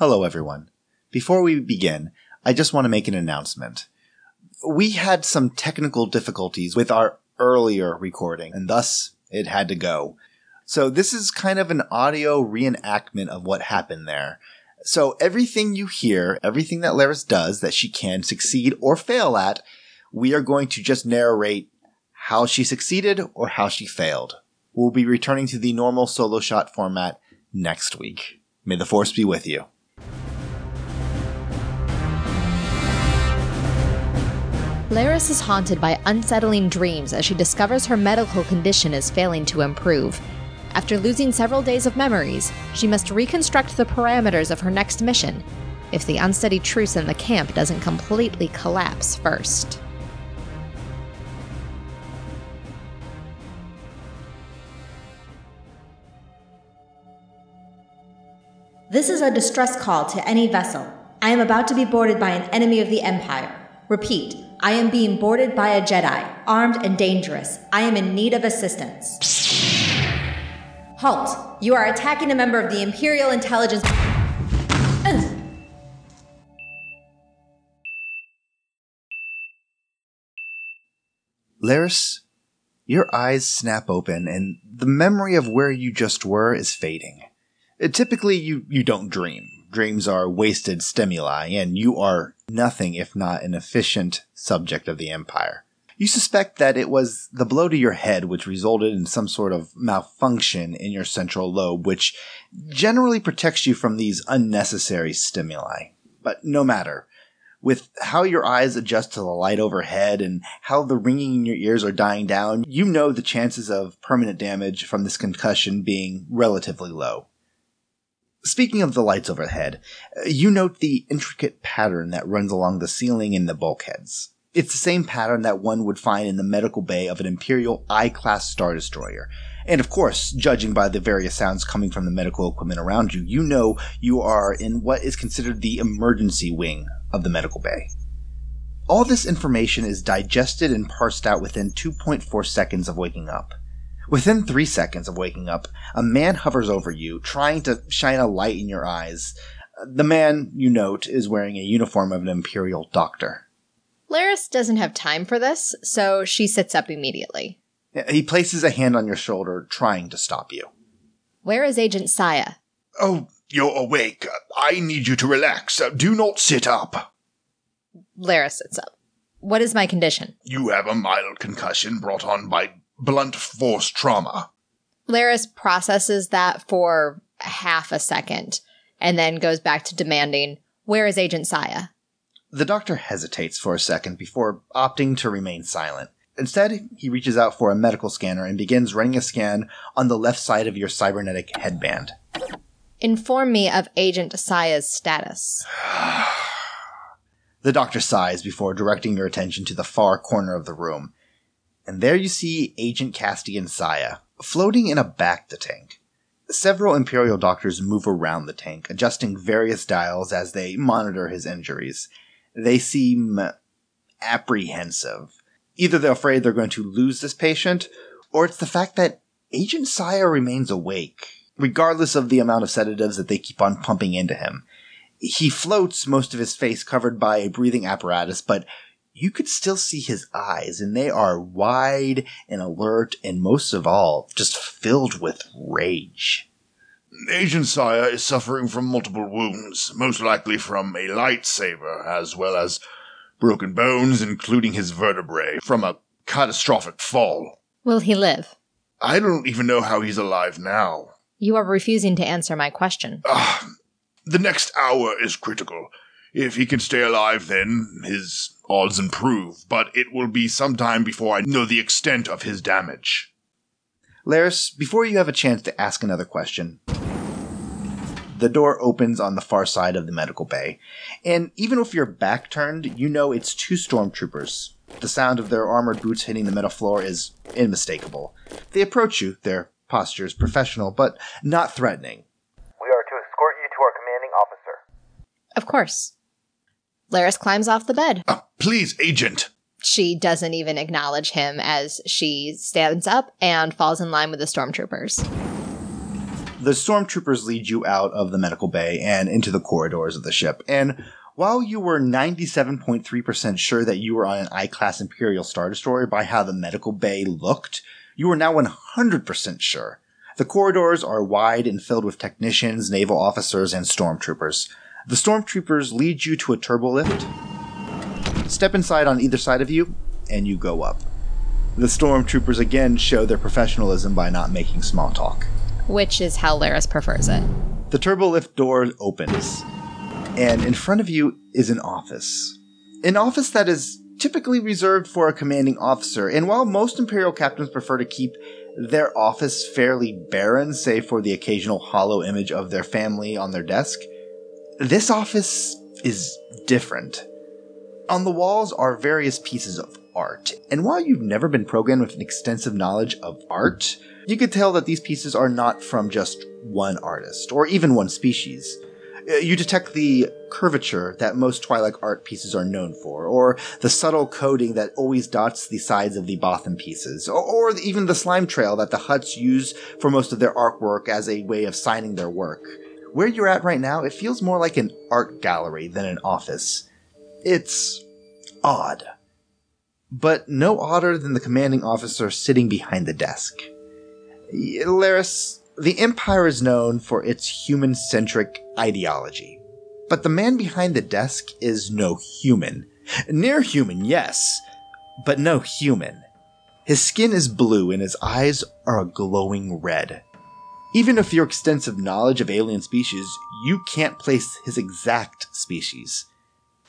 Hello, everyone. Before we begin, I just want to make an announcement. We had some technical difficulties with our earlier recording, and thus it had to go. So this is kind of an audio reenactment of what happened there. So everything you hear, everything that Laris does that she can succeed or fail at, we are going to just narrate how she succeeded or how she failed. We'll be returning to the normal solo shot format next week. May the force be with you. Laris is haunted by unsettling dreams as she discovers her medical condition is failing to improve. After losing several days of memories, she must reconstruct the parameters of her next mission if the unsteady truce in the camp doesn't completely collapse first. This is a distress call to any vessel. I am about to be boarded by an enemy of the Empire. Repeat, I am being boarded by a Jedi, armed and dangerous. I am in need of assistance. Halt! You are attacking a member of the Imperial Intelligence. Laris, your eyes snap open and the memory of where you just were is fading. Typically, you, you don't dream. Dreams are wasted stimuli, and you are nothing if not an efficient subject of the Empire. You suspect that it was the blow to your head which resulted in some sort of malfunction in your central lobe, which generally protects you from these unnecessary stimuli. But no matter. With how your eyes adjust to the light overhead and how the ringing in your ears are dying down, you know the chances of permanent damage from this concussion being relatively low. Speaking of the lights overhead, uh, you note the intricate pattern that runs along the ceiling and the bulkheads. It's the same pattern that one would find in the medical bay of an Imperial I-class Star Destroyer. And of course, judging by the various sounds coming from the medical equipment around you, you know you are in what is considered the emergency wing of the medical bay. All this information is digested and parsed out within 2.4 seconds of waking up. Within three seconds of waking up, a man hovers over you, trying to shine a light in your eyes. The man, you note, is wearing a uniform of an Imperial doctor. Laris doesn't have time for this, so she sits up immediately. He places a hand on your shoulder, trying to stop you. Where is Agent Saya? Oh, you're awake. I need you to relax. Do not sit up. Laris sits up. What is my condition? You have a mild concussion brought on by blunt force trauma. Laris processes that for half a second and then goes back to demanding, Where is Agent Saya? The doctor hesitates for a second before opting to remain silent. Instead, he reaches out for a medical scanner and begins running a scan on the left side of your cybernetic headband. Inform me of Agent Saya's status. The doctor sighs before directing your attention to the far corner of the room. And there you see Agent Castian Saya, floating in a Bacta tank. Several Imperial doctors move around the tank, adjusting various dials as they monitor his injuries. They seem apprehensive. Either they're afraid they're going to lose this patient, or it's the fact that Agent Saya remains awake, regardless of the amount of sedatives that they keep on pumping into him. He floats, most of his face covered by a breathing apparatus, but you could still see his eyes, and they are wide and alert, and most of all, just filled with rage. Agent Saya is suffering from multiple wounds, most likely from a lightsaber, as well as broken bones, including his vertebrae, from a catastrophic fall. Will he live? I don't even know how he's alive now. You are refusing to answer my question. Ah, the next hour is critical. If he can stay alive, then his odds improve, but it will be some time before I know the extent of his damage. Laris, before you have a chance to ask another question, the door opens on the far side of the medical bay, and even if you're back turned, you know it's two stormtroopers. The sound of their armored boots hitting the metal floor is unmistakable. They approach you, their posture is professional, but not threatening. We are to escort you to our commanding officer. Of course. Laris climbs off the bed. Uh, please, Agent. She doesn't even acknowledge him as she stands up and falls in line with the stormtroopers. The stormtroopers lead you out of the medical bay and into the corridors of the ship. And while you were 97.3% sure that you were on an I class Imperial Star Destroyer by how the medical bay looked, you are now 100% sure. The corridors are wide and filled with technicians, naval officers, and stormtroopers. The stormtroopers lead you to a turbo lift. Step inside on either side of you, and you go up. The stormtroopers again show their professionalism by not making small talk. Which is how Laris prefers it. The turbo lift door opens, and in front of you is an office. An office that is typically reserved for a commanding officer, and while most Imperial captains prefer to keep their office fairly barren, save for the occasional holo image of their family on their desk, this office is different. On the walls are various pieces of art, and while you've never been programmed with an extensive knowledge of art, you could tell that these pieces are not from just one artist, or even one species. Uh, You detect the curvature that most Twi'lek art pieces are known for, or the subtle coding that always dots the sides of the Bothan pieces, or even the slime trail that the Hutts use for most of their artwork as a way of signing their work. Where you're at right now, it feels more like an art gallery than an office. It's odd. But no odder than the commanding officer sitting behind the desk. Laris, the Empire is known for its human centric ideology. But the man behind the desk is no human. Near human, yes, but no human. His skin is blue and his eyes are a glowing red. Even with your extensive knowledge of alien species, you can't place his exact species,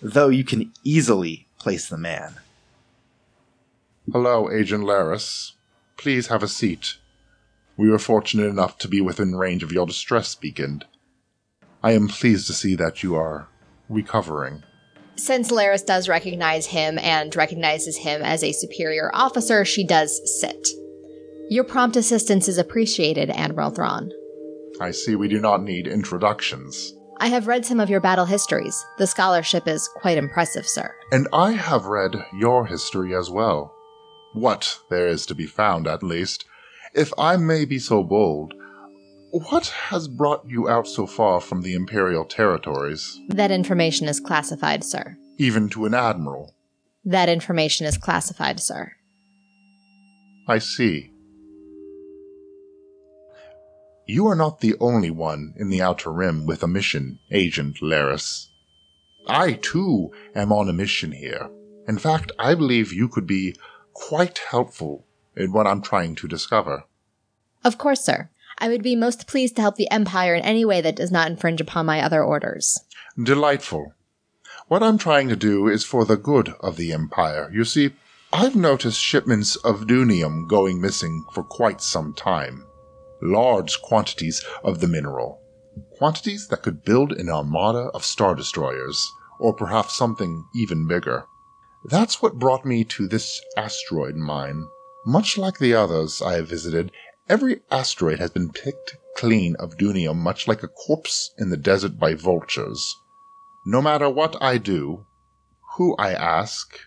though you can easily place the man. Hello, Agent Laris. Please have a seat. We were fortunate enough to be within range of your distress beacon. I am pleased to see that you are recovering. Since Laris does recognize him and recognizes him as a superior officer, she does sit. Your prompt assistance is appreciated, Admiral Thrawn. I see we do not need introductions. I have read some of your battle histories. The scholarship is quite impressive, sir. And I have read your history as well. What there is to be found, at least. If I may be so bold, what has brought you out so far from the Imperial territories, That information is classified, sir. even to an admiral? That information is classified, sir. I see. You are not the only one in the Outer Rim with a mission, Agent Laris. I, too, am on a mission here. In fact, I believe you could be quite helpful in what I'm trying to discover. Of course, sir. I would be most pleased to help the Empire in any way that does not infringe upon my other orders. Delightful. What I'm trying to do is for the good of the Empire. You see, I've noticed shipments of doonium going missing for quite some time. Large quantities of the mineral. Quantities that could build an armada of Star Destroyers, or perhaps something even bigger. That's what brought me to this asteroid mine. Much like the others I have visited, every asteroid has been picked clean of doonium, much like a corpse in the desert by vultures. No matter what I do, who I ask,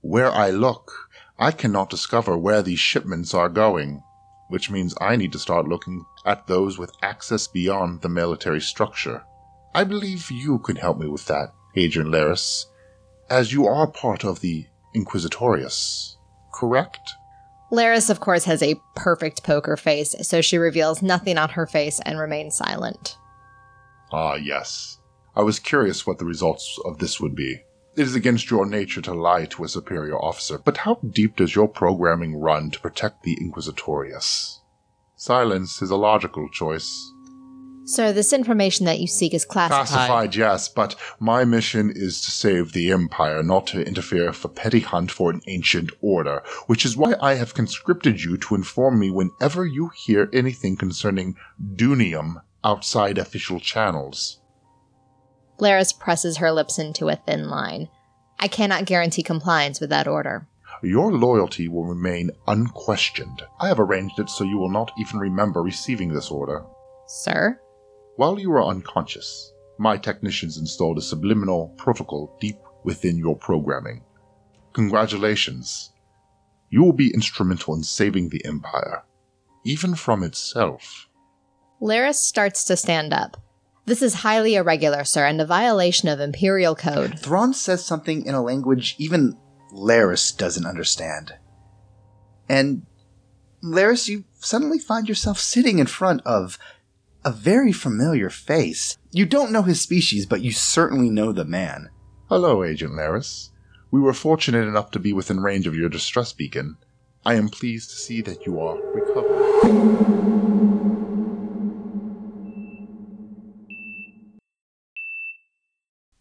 where I look, I cannot discover where these shipments are going, which means I need to start looking at those with access beyond the military structure. I believe you can help me with that, Agent Laris, as you are part of the Inquisitorius, correct? Laris, of course, has a perfect poker face, so she reveals nothing on her face and remains silent. Ah, yes. I was curious what the results of this would be. It is against your nature to lie to a superior officer, but how deep does your programming run to protect the Inquisitorius? Silence is a logical choice. Sir, this information that you seek is classified. Classified, yes, but my mission is to save the Empire, not to interfere with a petty hunt for an ancient order, which is why I have conscripted you to inform me whenever you hear anything concerning Doonium outside official channels. Laris presses her lips into a thin line. I cannot guarantee compliance with that order. Your loyalty will remain unquestioned. I have arranged it so you will not even remember receiving this order. Sir? While you were unconscious, my technicians installed a subliminal protocol deep within your programming. Congratulations. You will be instrumental in saving the Empire, even from itself. Laris starts to stand up. This is highly irregular, sir, and a violation of Imperial Code. Thrawn says something in a language even Laris doesn't understand. And Laris, you suddenly find yourself sitting in front of a very familiar face. You don't know his species, but you certainly know the man. Hello, Agent Laris. We were fortunate enough to be within range of your distress beacon. I am pleased to see that you are recovered.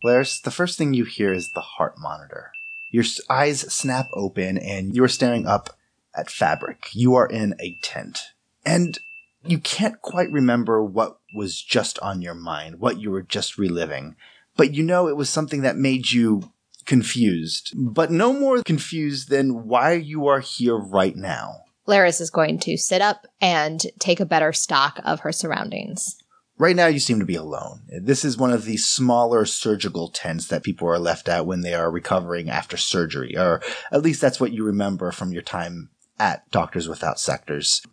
Laris, the first thing you hear is the heart monitor. Your eyes snap open and you're staring up at fabric. You are in a tent. And you can't quite remember what was just on your mind, what you were just reliving. But you know it was something that made you confused. But no more confused than why you are here right now. Laris is going to sit up and take a better stock of her surroundings. Right now, you seem to be alone. This is one of the smaller surgical tents that people are left at when they are recovering after surgery, or at least that's what you remember from your time at Doctors Without Sectors.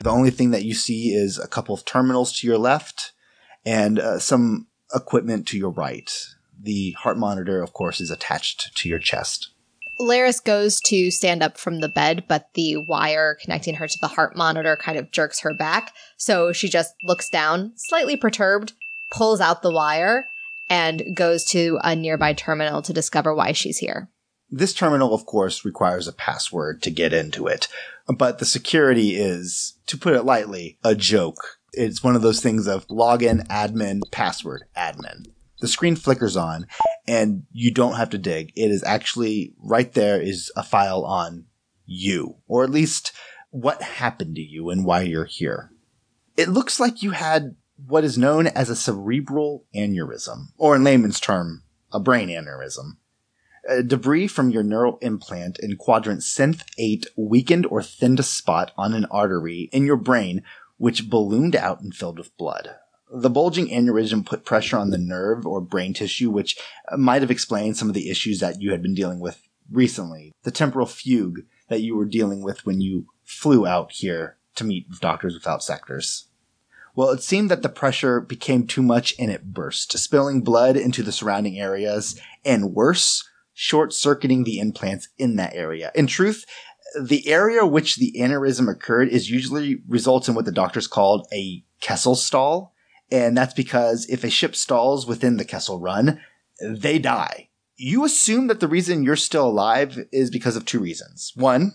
The only thing that you see is a couple of terminals to your left and uh, some equipment to your right. The heart monitor, of course, is attached to your chest. Laris goes to stand up from the bed, but the wire connecting her to the heart monitor kind of jerks her back. So she just looks down, slightly perturbed, pulls out the wire, and goes to a nearby terminal to discover why she's here. This terminal, of course, requires a password to get into it, but the security is, to put it lightly, a joke. It's one of those things of login, admin, password, admin. The screen flickers on and you don't have to dig. It is actually right there is a file on you, or at least what happened to you and why you're here. It looks like you had what is known as a cerebral aneurysm, or in layman's term, a brain aneurysm. Uh, debris from your neural implant in quadrant synth 8 weakened or thinned a spot on an artery in your brain which ballooned out and filled with blood. The bulging aneurysm put pressure on the nerve or brain tissue, which uh, might have explained some of the issues that you had been dealing with recently. The temporal fugue that you were dealing with when you flew out here to meet with Doctors Without Sectors. Well, it seemed that the pressure became too much and it burst, spilling blood into the surrounding areas, and worse, short circuiting the implants in that area. In truth, the area which the aneurysm occurred is usually results in what the doctors called a Kessel stall. And that's because if a ship stalls within the Kessel run, they die. You assume that the reason you're still alive is because of two reasons. One,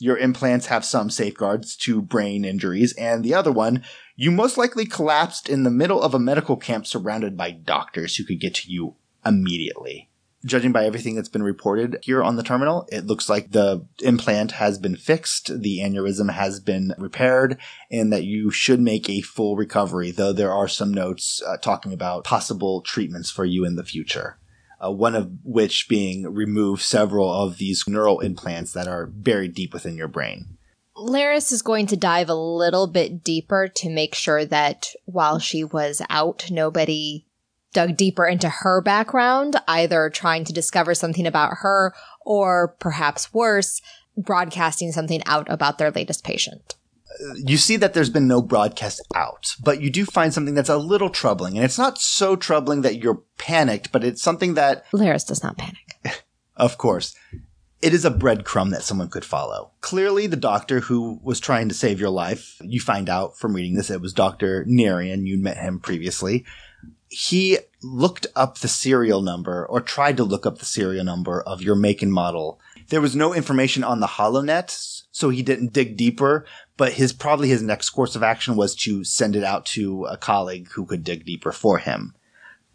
your implants have some safeguards to brain injuries, and the other one, you most likely collapsed in the middle of a medical camp surrounded by doctors who could get to you immediately. Judging by everything that's been reported here on the terminal, it looks like the implant has been fixed, the aneurysm has been repaired, and that you should make a full recovery, though there are some notes uh, talking about possible treatments for you in the future. Uh, one of which being remove several of these neural implants that are buried deep within your brain. Laris is going to dive a little bit deeper to make sure that while she was out, nobody dug deeper into her background, either trying to discover something about her or perhaps worse, broadcasting something out about their latest patient. you see that there's been no broadcast out, but you do find something that's a little troubling. And it's not so troubling that you're panicked, but it's something that, Laris does not panic. of course, it is a breadcrumb that someone could follow. Clearly, the doctor who was trying to save your life, you find out from reading this, it was Dr. Narian. You met him previously. He looked up the serial number or tried to look up the serial number of your make and model. There was no information on the HoloNet, so he didn't dig deeper, but his probably his next course of action was to send it out to a colleague who could dig deeper for him.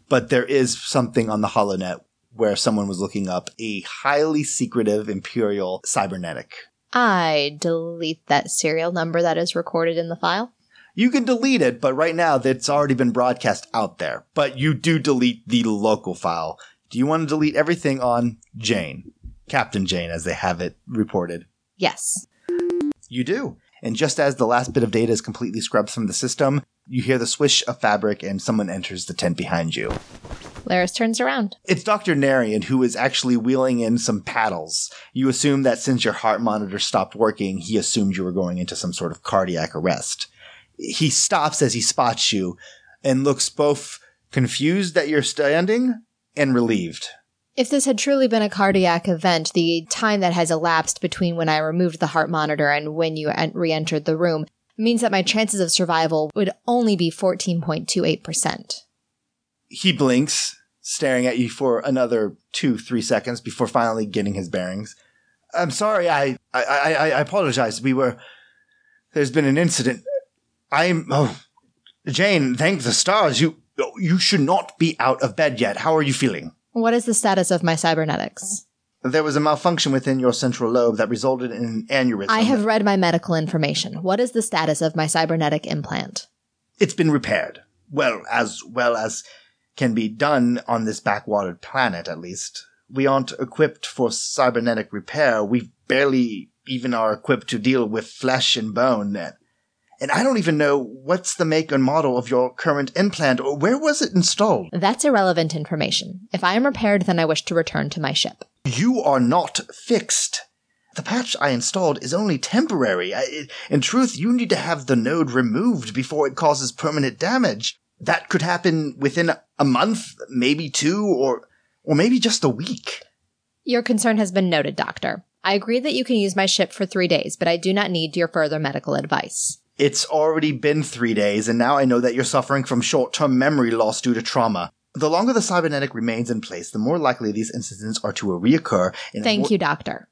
But there is something on the HoloNet where someone was looking up a highly secretive imperial cybernetic. I delete that serial number that is recorded in the file. You can delete it, but right now it's already been broadcast out there. But you do delete the local file. Do you want to delete everything on Jane? Captain Jane, as they have it reported. Yes. You do. And just as the last bit of data is completely scrubbed from the system, you hear the swish of fabric and someone enters the tent behind you. Laris turns around. It's Dr. Narian who is actually wheeling in some paddles. You assume that since your heart monitor stopped working, he assumed you were going into some sort of cardiac arrest. He stops as he spots you and looks both confused that you're standing and relieved. If this had truly been a cardiac event, the time that has elapsed between when I removed the heart monitor and when you re entered the room means that my chances of survival would only be 14.28%. He blinks, staring at you for another two, three seconds before finally getting his bearings. I'm sorry, I, I, I, I apologize. We were, there's been an incident. I'm, oh, Jane, thank the stars. You, you should not be out of bed yet. How are you feeling? What is the status of my cybernetics? There was a malfunction within your central lobe that resulted in an aneurysm. I have read my medical information. What is the status of my cybernetic implant? It's been repaired. Well, as well as can be done on this backwatered planet, at least. We aren't equipped for cybernetic repair. We barely even are equipped to deal with flesh and bone. And I don't even know what's the make and model of your current implant or where was it installed? That's irrelevant information. If I am repaired, then I wish to return to my ship. You are not fixed. The patch I installed is only temporary. I, in truth, you need to have the node removed before it causes permanent damage. That could happen within a month, maybe two, or, or maybe just a week. Your concern has been noted, Doctor. I agree that you can use my ship for three days, but I do not need your further medical advice. It's already been three days, and now I know that you're suffering from short term memory loss due to trauma. The longer the cybernetic remains in place, the more likely these incidents are to reoccur. Thank you, Doctor.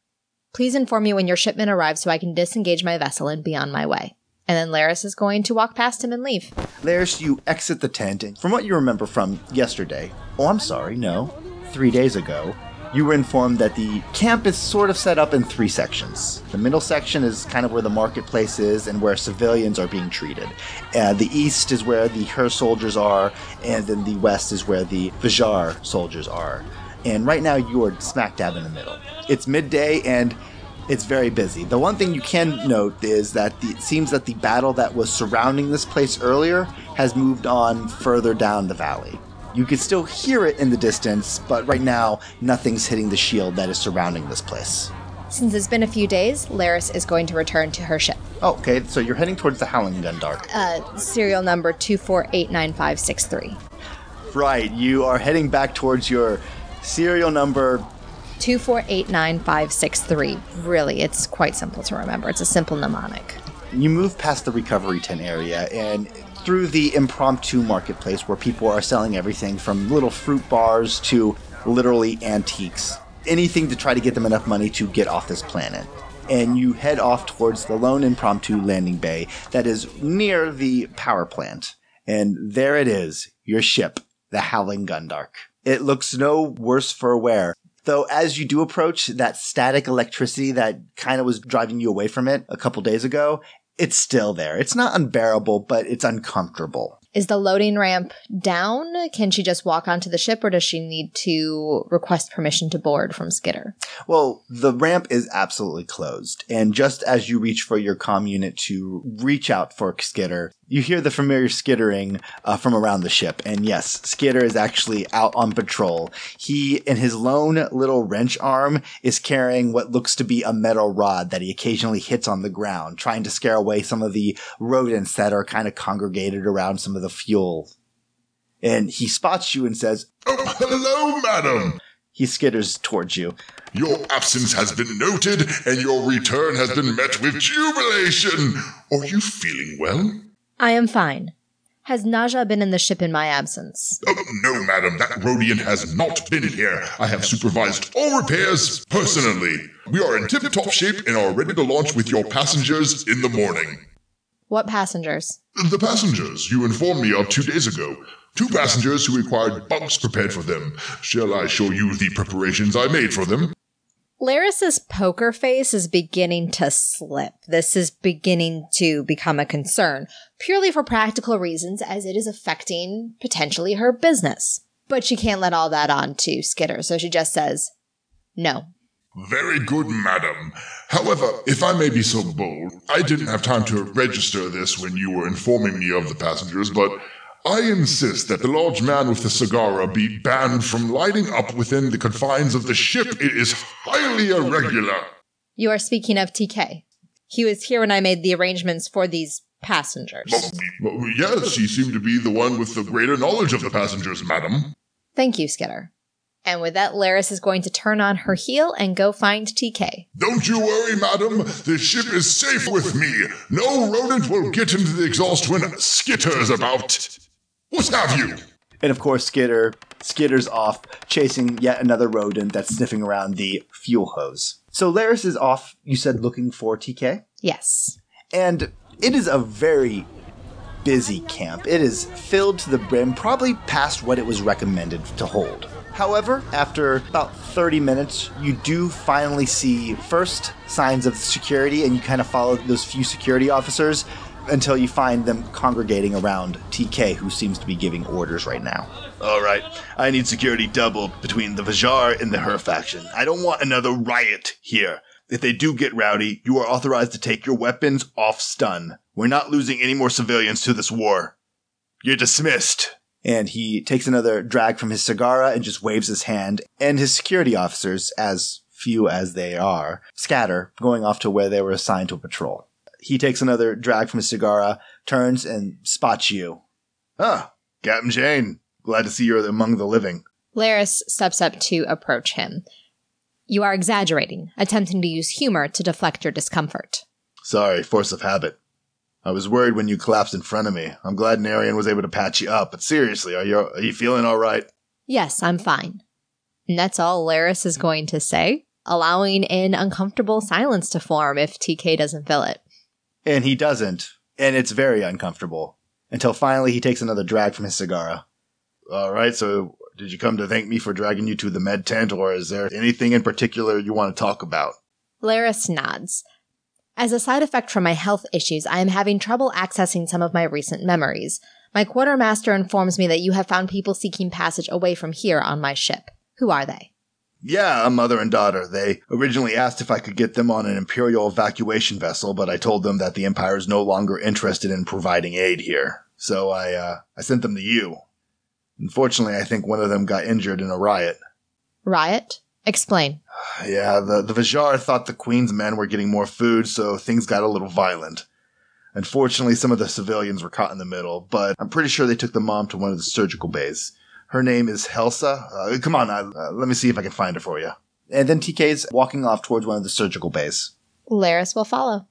Please inform me when your shipment arrives so I can disengage my vessel and be on my way. And then Laris is going to walk past him and leave. Laris, you exit the tent, and from what you remember from yesterday, oh, I'm sorry, no, three days ago, you were informed that the camp is sort of set up in three sections. The middle section is kind of where the marketplace is and where civilians are being treated. Uh, the east is where the Her soldiers are, and then the west is where the Vajar soldiers are. And right now you are smack dab in the middle. It's midday and it's very busy. The one thing you can note is that the, it seems that the battle that was surrounding this place earlier has moved on further down the valley. You can still hear it in the distance, but right now, nothing's hitting the shield that is surrounding this place. Since it's been a few days, Laris is going to return to her ship. Oh, okay, so you're heading towards the Howling Gundark. Uh, serial number 248953. Right, you are heading back towards your serial number 2489563. Really, it's quite simple to remember. It's a simple mnemonic. You move past the recovery tent area, and through the impromptu marketplace where people are selling everything from little fruit bars to literally antiques. Anything to try to get them enough money to get off this planet. And you head off towards the lone impromptu landing bay that is near the power plant. And there it is, your ship, the Howling Gundark. It looks no worse for wear. Though as you do approach that static electricity that kind of was driving you away from it a couple days ago, it's still there. It's not unbearable, but it's uncomfortable. Is the loading ramp down? Can she just walk onto the ship or does she need to request permission to board from Skitter? Well, the ramp is absolutely closed. And just as you reach for your comm unit to reach out for Skitter, you hear the familiar skittering uh, from around the ship. And yes, Skitter is actually out on patrol. He, in his lone little wrench arm, is carrying what looks to be a metal rod that he occasionally hits on the ground, trying to scare away some of the rodents that are kind of congregated around some of the fuel. And he spots you and says, Oh, hello, madam. He skitters towards you. Your absence has been noted, and your return has been met with jubilation. Are you feeling well? I am fine. Has Naja been in the ship in my absence? Oh, no, madam, that Rodian has not been in here. I have supervised all repairs personally. We are in tip top shape and are ready to launch with your passengers in the morning. What passengers? The passengers you informed me of two days ago. Two passengers who required bunks prepared for them. Shall I show you the preparations I made for them? Laris's poker face is beginning to slip. This is beginning to become a concern, purely for practical reasons, as it is affecting potentially her business. But she can't let all that on to Skitter, so she just says, no. Very good, madam. However, if I may be so bold, I didn't have time to register this when you were informing me of the passengers, but I insist that the large man with the cigar be banned from lighting up within the confines of the ship. It is highly irregular. You are speaking of TK. He was here when I made the arrangements for these passengers. Well, yes, he seemed to be the one with the greater knowledge of the passengers, madam. Thank you, Skitter. And with that, Laris is going to turn on her heel and go find TK. Don't you worry, madam. The ship is safe with me. No rodent will get into the exhaust when Skitter's about. What have you? And of course, Skitter skitters off, chasing yet another rodent that's sniffing around the fuel hose. So Laris is off, you said, looking for TK? Yes. And it is a very busy camp. It is filled to the brim, probably past what it was recommended to hold. However, after about 30 minutes, you do finally see first signs of security, and you kind of follow those few security officers until you find them congregating around TK, who seems to be giving orders right now. All right, I need security doubled between the Vajar and the Her faction. I don't want another riot here. If they do get rowdy, you are authorized to take your weapons off stun. We're not losing any more civilians to this war. You're dismissed. And he takes another drag from his cigar and just waves his hand, and his security officers, as few as they are, scatter, going off to where they were assigned to a patrol. He takes another drag from his cigar, turns, and spots you. Ah, Captain Jane. Glad to see you're among the living. Laris steps up to approach him. You are exaggerating, attempting to use humor to deflect your discomfort. Sorry, force of habit. I was worried when you collapsed in front of me. I'm glad Narian was able to patch you up, but seriously, are you are you feeling all right? Yes, I'm fine. And that's all Laris is going to say, allowing an uncomfortable silence to form if TK doesn't fill it. And he doesn't, and it's very uncomfortable. Until finally he takes another drag from his cigar. All right, so did you come to thank me for dragging you to the med tent, or is there anything in particular you want to talk about? Laris nods. As a side effect from my health issues, I am having trouble accessing some of my recent memories. My quartermaster informs me that you have found people seeking passage away from here on my ship. Who are they? Yeah, a mother and daughter. They originally asked if I could get them on an Imperial evacuation vessel, but I told them that the Empire is no longer interested in providing aid here. So I, uh, I sent them to you. Unfortunately, I think one of them got injured in a riot. Riot? Explain. Yeah, the, the Vajar thought the Queen's men were getting more food, so things got a little violent. Unfortunately, some of the civilians were caught in the middle, but I'm pretty sure they took the mom to one of the surgical bays. Her name is Helsa. Uh, come on, uh, let me see if I can find her for you. And then TK's walking off towards one of the surgical bays. Laris will follow.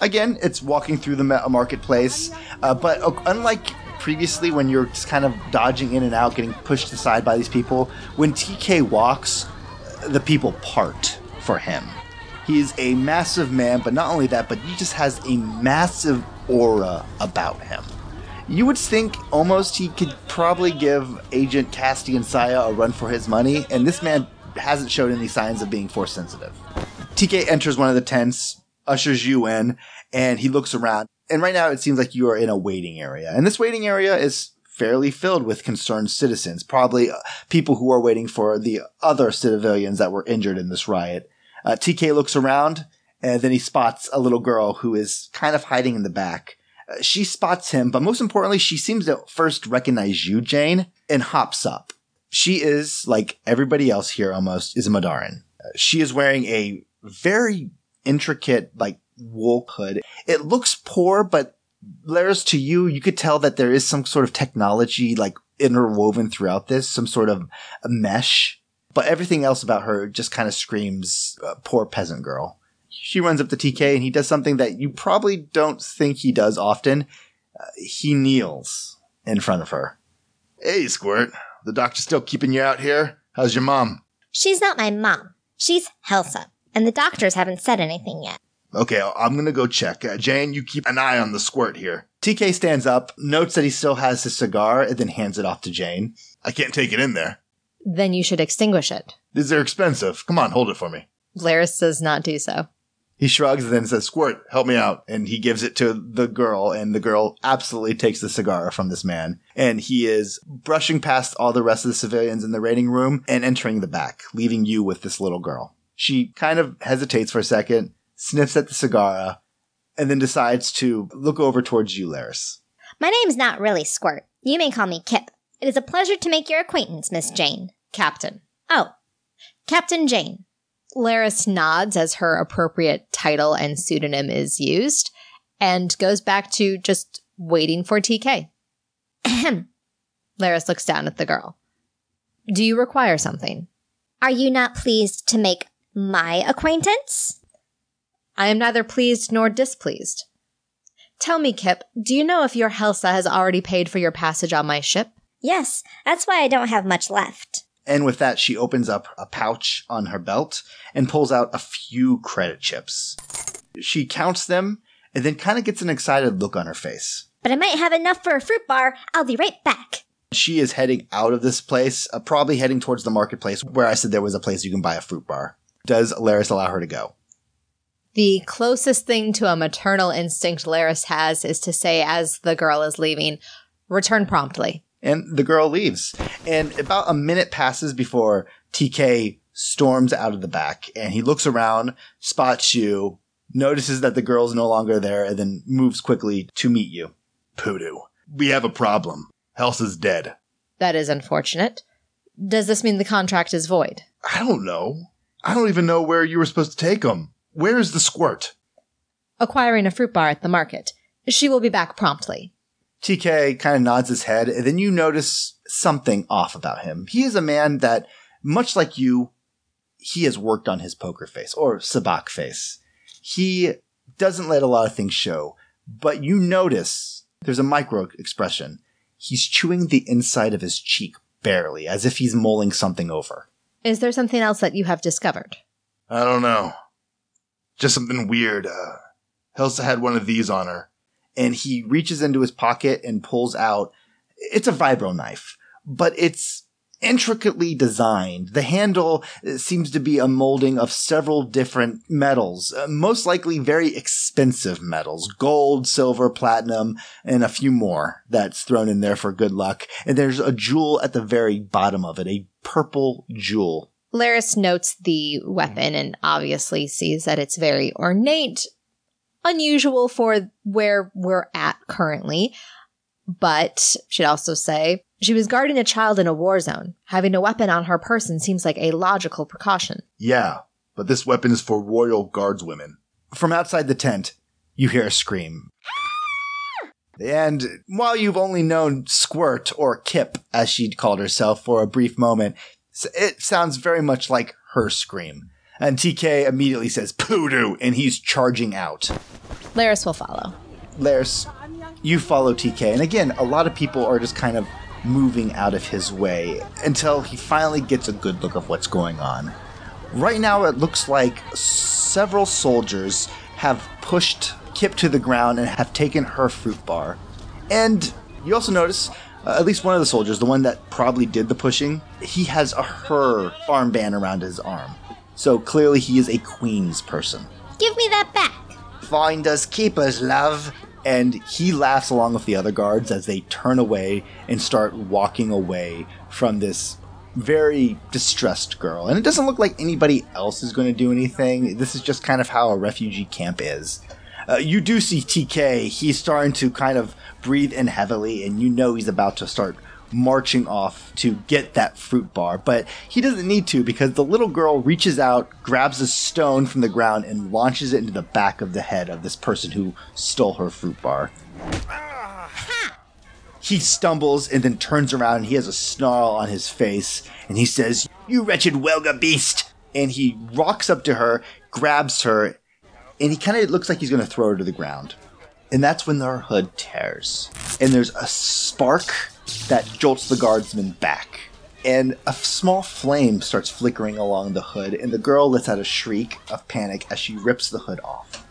Again, it's walking through the ma- marketplace, uh, but uh, unlike previously when you're just kind of dodging in and out, getting pushed aside by these people, when TK walks, the people part for him. He's a massive man, but not only that, but he just has a massive aura about him. You would think almost he could probably give Agent Castian Saya a run for his money, and this man hasn't showed any signs of being force sensitive. TK enters one of the tents, ushers you in, and he looks around. And right now it seems like you are in a waiting area. And this waiting area is fairly filled with concerned citizens, probably uh, people who are waiting for the other civilians that were injured in this riot. Uh, TK looks around and then he spots a little girl who is kind of hiding in the back. Uh, she spots him, but most importantly, she seems to first recognize you, Jane, and hops up. She is, like everybody else here almost, is a Madarin. Uh, she is wearing a very intricate, like, wool hood. It looks poor, but Laris, to you, you could tell that there is some sort of technology, like, interwoven throughout this, some sort of mesh. But everything else about her just kind of screams uh, poor peasant girl. She runs up to TK and he does something that you probably don't think he does often. Uh, he kneels in front of her. Hey, Squirt. The doctor's still keeping you out here? How's your mom? She's not my mom. She's Helsa. And the doctors haven't said anything yet. Okay, I'm gonna go check. Uh, Jane, you keep an eye on the squirt here. TK stands up, notes that he still has his cigar, and then hands it off to Jane. I can't take it in there. Then you should extinguish it. These are expensive. Come on, hold it for me. Laris does not do so. He shrugs and then says, Squirt, help me out. And he gives it to the girl, and the girl absolutely takes the cigar from this man. And he is brushing past all the rest of the civilians in the raiding room and entering the back, leaving you with this little girl. She kind of hesitates for a second, sniffs at the cigar, and then decides to look over towards you, Laris. My name's not really Squirt. You may call me Kip. It is a pleasure to make your acquaintance, Miss Jane. Captain. Oh, Captain Jane. Laris nods as her appropriate title and pseudonym is used, and goes back to just waiting for TK. Ahem. Laris looks down at the girl. Do you require something? Are you not pleased to make my acquaintance? I am neither pleased nor displeased. Tell me, Kip, do you know if your Helsa has already paid for your passage on my ship? Yes, that's why I don't have much left. And with that, she opens up a pouch on her belt and pulls out a few credit chips. She counts them and then kind of gets an excited look on her face. But I might have enough for a fruit bar. I'll be right back. She is heading out of this place, uh, probably heading towards the marketplace where I said there was a place you can buy a fruit bar. Does Laris allow her to go? The closest thing to a maternal instinct Laris has is to say, as the girl is leaving, return promptly. And the girl leaves. And about a minute passes before TK storms out of the back and he looks around, spots you, notices that the girl's no longer there, and then moves quickly to meet you. Poodoo. We have a problem. Helsa's dead. That is unfortunate. Does this mean the contract is void? I don't know. I don't even know where you were supposed to take him. Where is the squirt? Acquiring a fruit bar at the market. She will be back promptly. TK kind of nods his head, and then you notice something off about him. He is a man that, much like you, he has worked on his poker face or sabacc face. He doesn't let a lot of things show, but you notice there's a micro expression. He's chewing the inside of his cheek barely, as if he's mulling something over. Is there something else that you have discovered? I don't know. Just something weird. Uh, Helsa had one of these on her. And he reaches into his pocket and pulls out it's a vibro knife but it's intricately designed. The handle uh, seems to be a molding of several different metals uh, most likely very expensive metals gold silver platinum and a few more that's thrown in there for good luck. And there's a jewel at the very bottom of it a purple jewel. Laris notes the weapon and obviously sees that it's very ornate, unusual for where we're at currently. But she'd also say she was guarding a child in a war zone. Having a weapon on her person seems like a logical precaution. Yeah, but this weapon is for royal guardswomen. From outside the tent, you hear a scream. And while you've only known Squirt, or Kip, as she'd called herself for a brief moment, it sounds very much like her scream. And TK immediately says, Poodoo, and he's charging out. Laris will follow. Laris, you follow TK. And again, a lot of people are just kind of moving out of his way until he finally gets a good look of what's going on. Right now, it looks like several soldiers have pushed Kip to the ground and have taken her fruit bar. And you also notice, uh, at least one of the soldiers, the one that probably did the pushing, he has a her armband around his arm. So clearly, he is a queen's person. Give me that back. Find us keepers, love. And he laughs along with the other guards as they turn away and start walking away from this very distressed girl. And it doesn't look like anybody else is going to do anything. This is just kind of how a refugee camp is. Uh, you do see TK. He's starting to kind of breathe in heavily, and you know he's about to start marching off to get that fruit bar. But he doesn't need to because the little girl reaches out, grabs a stone from the ground, and launches it into the back of the head of this person who stole her fruit bar. He stumbles and then turns around and he has a snarl on his face and he says, You wretched Welga beast! And he rocks up to her, grabs her, and he kind of looks like he's going to throw her to the ground. And that's when their hood tears. And there's a spark that jolts the guardsman back. And a small flame starts flickering along the hood, and the girl lets out a shriek of panic as she rips the hood off.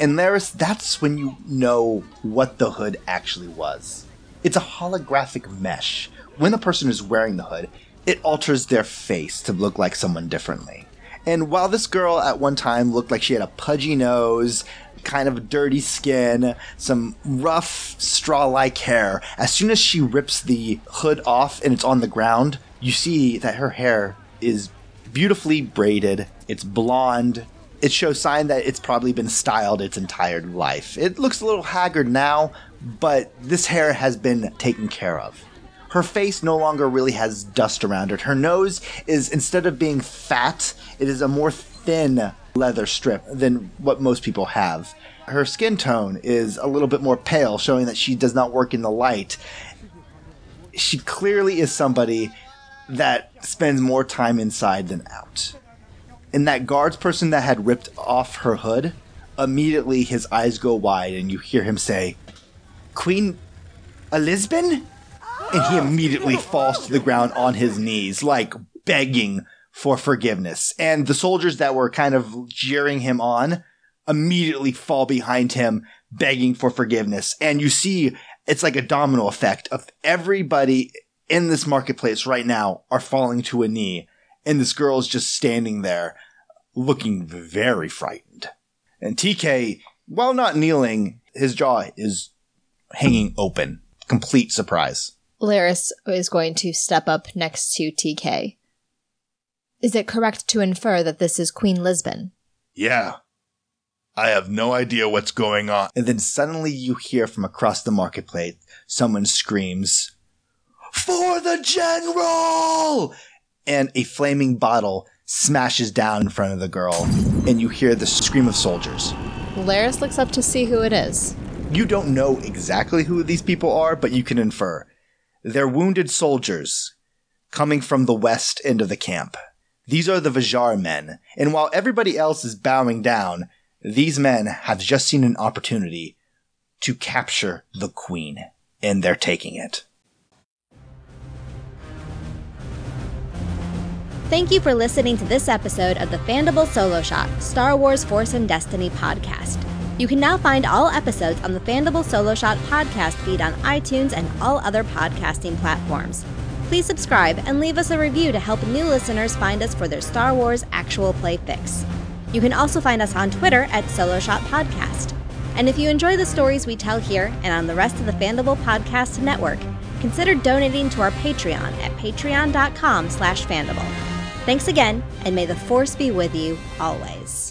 And Laris, that's when you know what the hood actually was. It's a holographic mesh. When a person is wearing the hood, it alters their face to look like someone differently. And while this girl at one time looked like she had a pudgy nose, kind of dirty skin, some rough straw like hair, as soon as she rips the hood off and it's on the ground, you see that her hair is beautifully braided, it's blonde, it shows sign that it's probably been styled its entire life. It looks a little haggard now, but this hair has been taken care of. Her face no longer really has dust around it. Her nose is, instead of being fat, it is a more thin leather strip than what most people have. Her skin tone is a little bit more pale, showing that she does not work in the light. She clearly is somebody that spends more time inside than out. And that guards person that had ripped off her hood, immediately his eyes go wide and you hear him say, Queen Elizabeth? And he immediately falls to the ground on his knees, like begging for forgiveness. And the soldiers that were kind of jeering him on immediately fall behind him, begging for forgiveness. And you see it's like a domino effect of everybody in this marketplace right now are falling to a knee. And this girl is just standing there looking very frightened. And TK, while not kneeling, his jaw is hanging open. Complete surprise. Laris is going to step up next to TK. Is it correct to infer that this is Queen Lisbon? Yeah. I have no idea what's going on. And then suddenly you hear from across the marketplace someone screams, For the General! And a flaming bottle smashes down in front of the girl, and you hear the scream of soldiers. Laris looks up to see who it is. You don't know exactly who these people are, but you can infer. They're wounded soldiers coming from the west end of the camp. These are the Vajar men, and while everybody else is bowing down, these men have just seen an opportunity to capture the queen, and they're taking it. Thank you for listening to this episode of the Fandible Solo Shot Star Wars Force and Destiny podcast. You can now find all episodes on the Fandible Solo Shot podcast feed on iTunes and all other podcasting platforms. Please subscribe and leave us a review to help new listeners find us for their Star Wars actual play fix. You can also find us on Twitter at Solo Podcast. And if you enjoy the stories we tell here and on the rest of the Fandible Podcast Network, consider donating to our Patreon at patreon.com slash Fandible. Thanks again, and may the Force be with you always.